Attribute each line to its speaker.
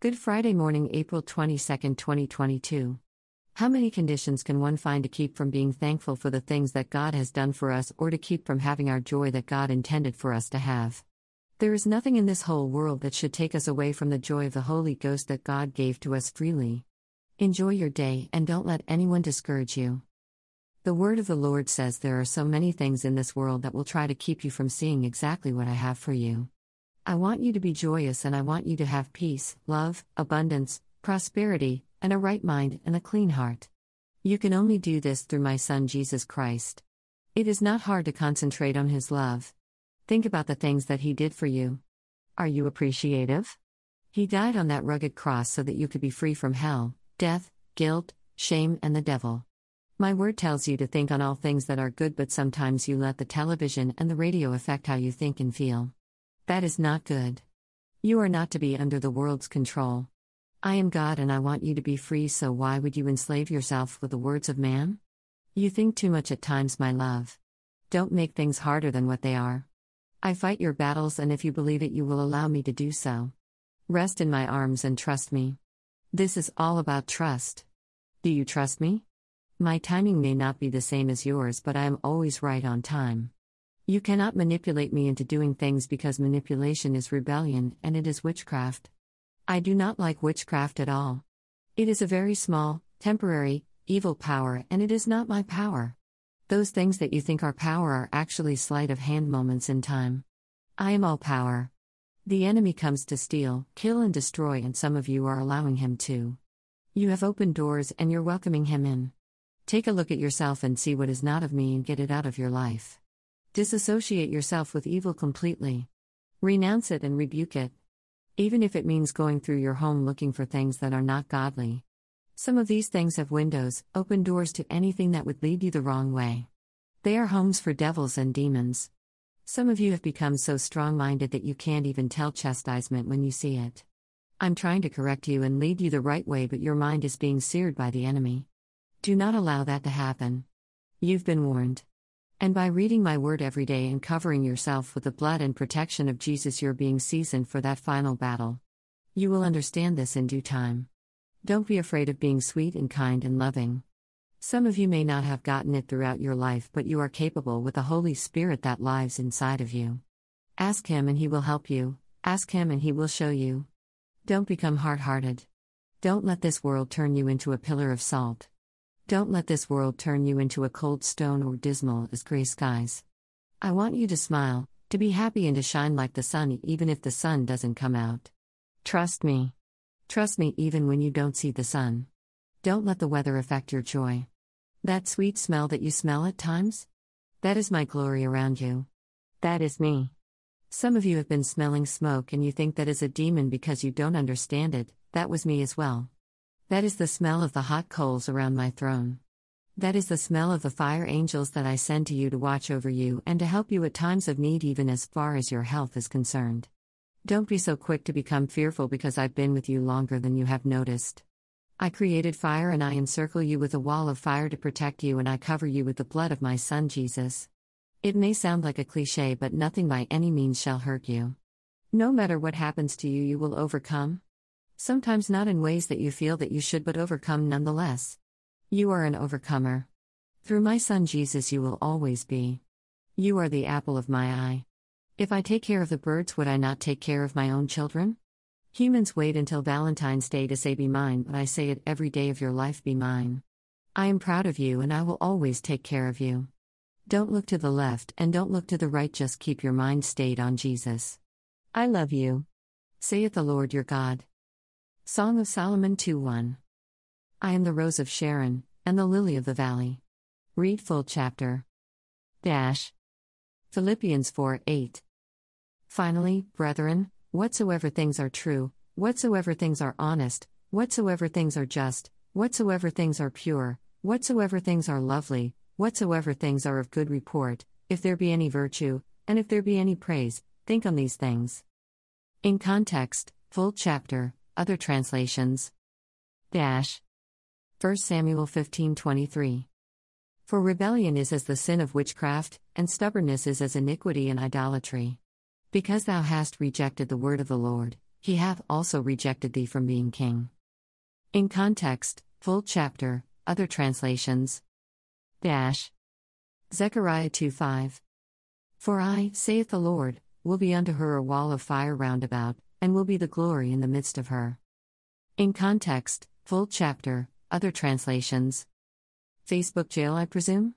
Speaker 1: Good Friday morning, April 22, 2022. How many conditions can one find to keep from being thankful for the things that God has done for us or to keep from having our joy that God intended for us to have? There is nothing in this whole world that should take us away from the joy of the Holy Ghost that God gave to us freely. Enjoy your day and don't let anyone discourage you. The word of the Lord says there are so many things in this world that will try to keep you from seeing exactly what I have for you. I want you to be joyous and I want you to have peace, love, abundance, prosperity, and a right mind and a clean heart. You can only do this through my Son Jesus Christ. It is not hard to concentrate on His love. Think about the things that He did for you. Are you appreciative? He died on that rugged cross so that you could be free from hell, death, guilt, shame, and the devil. My word tells you to think on all things that are good, but sometimes you let the television and the radio affect how you think and feel. That is not good. You are not to be under the world's control. I am God and I want you to be free, so why would you enslave yourself with the words of man? You think too much at times, my love. Don't make things harder than what they are. I fight your battles, and if you believe it, you will allow me to do so. Rest in my arms and trust me. This is all about trust. Do you trust me? My timing may not be the same as yours, but I am always right on time. You cannot manipulate me into doing things because manipulation is rebellion and it is witchcraft. I do not like witchcraft at all. It is a very small, temporary, evil power, and it is not my power. Those things that you think are power are actually sleight of hand moments in time. I am all power. The enemy comes to steal, kill, and destroy, and some of you are allowing him to. You have opened doors and you're welcoming him in. Take a look at yourself and see what is not of me and get it out of your life. Disassociate yourself with evil completely. Renounce it and rebuke it. Even if it means going through your home looking for things that are not godly. Some of these things have windows, open doors to anything that would lead you the wrong way. They are homes for devils and demons. Some of you have become so strong minded that you can't even tell chastisement when you see it. I'm trying to correct you and lead you the right way, but your mind is being seared by the enemy. Do not allow that to happen. You've been warned. And by reading my word every day and covering yourself with the blood and protection of Jesus, you're being seasoned for that final battle. You will understand this in due time. Don't be afraid of being sweet and kind and loving. Some of you may not have gotten it throughout your life, but you are capable with the Holy Spirit that lives inside of you. Ask Him and He will help you, ask Him and He will show you. Don't become hard hearted. Don't let this world turn you into a pillar of salt. Don't let this world turn you into a cold stone or dismal as gray skies. I want you to smile, to be happy, and to shine like the sun, even if the sun doesn't come out. Trust me. Trust me even when you don't see the sun. Don't let the weather affect your joy. That sweet smell that you smell at times? That is my glory around you. That is me. Some of you have been smelling smoke and you think that is a demon because you don't understand it, that was me as well. That is the smell of the hot coals around my throne. That is the smell of the fire angels that I send to you to watch over you and to help you at times of need, even as far as your health is concerned. Don't be so quick to become fearful because I've been with you longer than you have noticed. I created fire and I encircle you with a wall of fire to protect you, and I cover you with the blood of my Son Jesus. It may sound like a cliche, but nothing by any means shall hurt you. No matter what happens to you, you will overcome sometimes not in ways that you feel that you should, but overcome nonetheless. You are an overcomer. Through my Son Jesus, you will always be. You are the apple of my eye. If I take care of the birds, would I not take care of my own children? Humans wait until Valentine's Day to say, Be mine, but I say it every day of your life, Be mine. I am proud of you and I will always take care of you. Don't look to the left and don't look to the right, just keep your mind stayed on Jesus. I love you. Saith the Lord your God. Song of Solomon 2 1. I am the rose of Sharon, and the lily of the valley. Read full chapter. Dash. Philippians 4 8. Finally, brethren, whatsoever things are true, whatsoever things are honest, whatsoever things are just, whatsoever things are pure, whatsoever things are lovely, whatsoever things are of good report, if there be any virtue, and if there be any praise, think on these things. In context, full chapter, other translations. Dash. 1 Samuel 15:23. For rebellion is as the sin of witchcraft, and stubbornness is as iniquity and idolatry. Because thou hast rejected the word of the Lord, he hath also rejected thee from being king. In context, full chapter, other translations. Dash. Zechariah 2 5. For I, saith the Lord, will be unto her a wall of fire round about, and will be the glory in the midst of her. In context, full chapter, other translations. Facebook jail, I presume?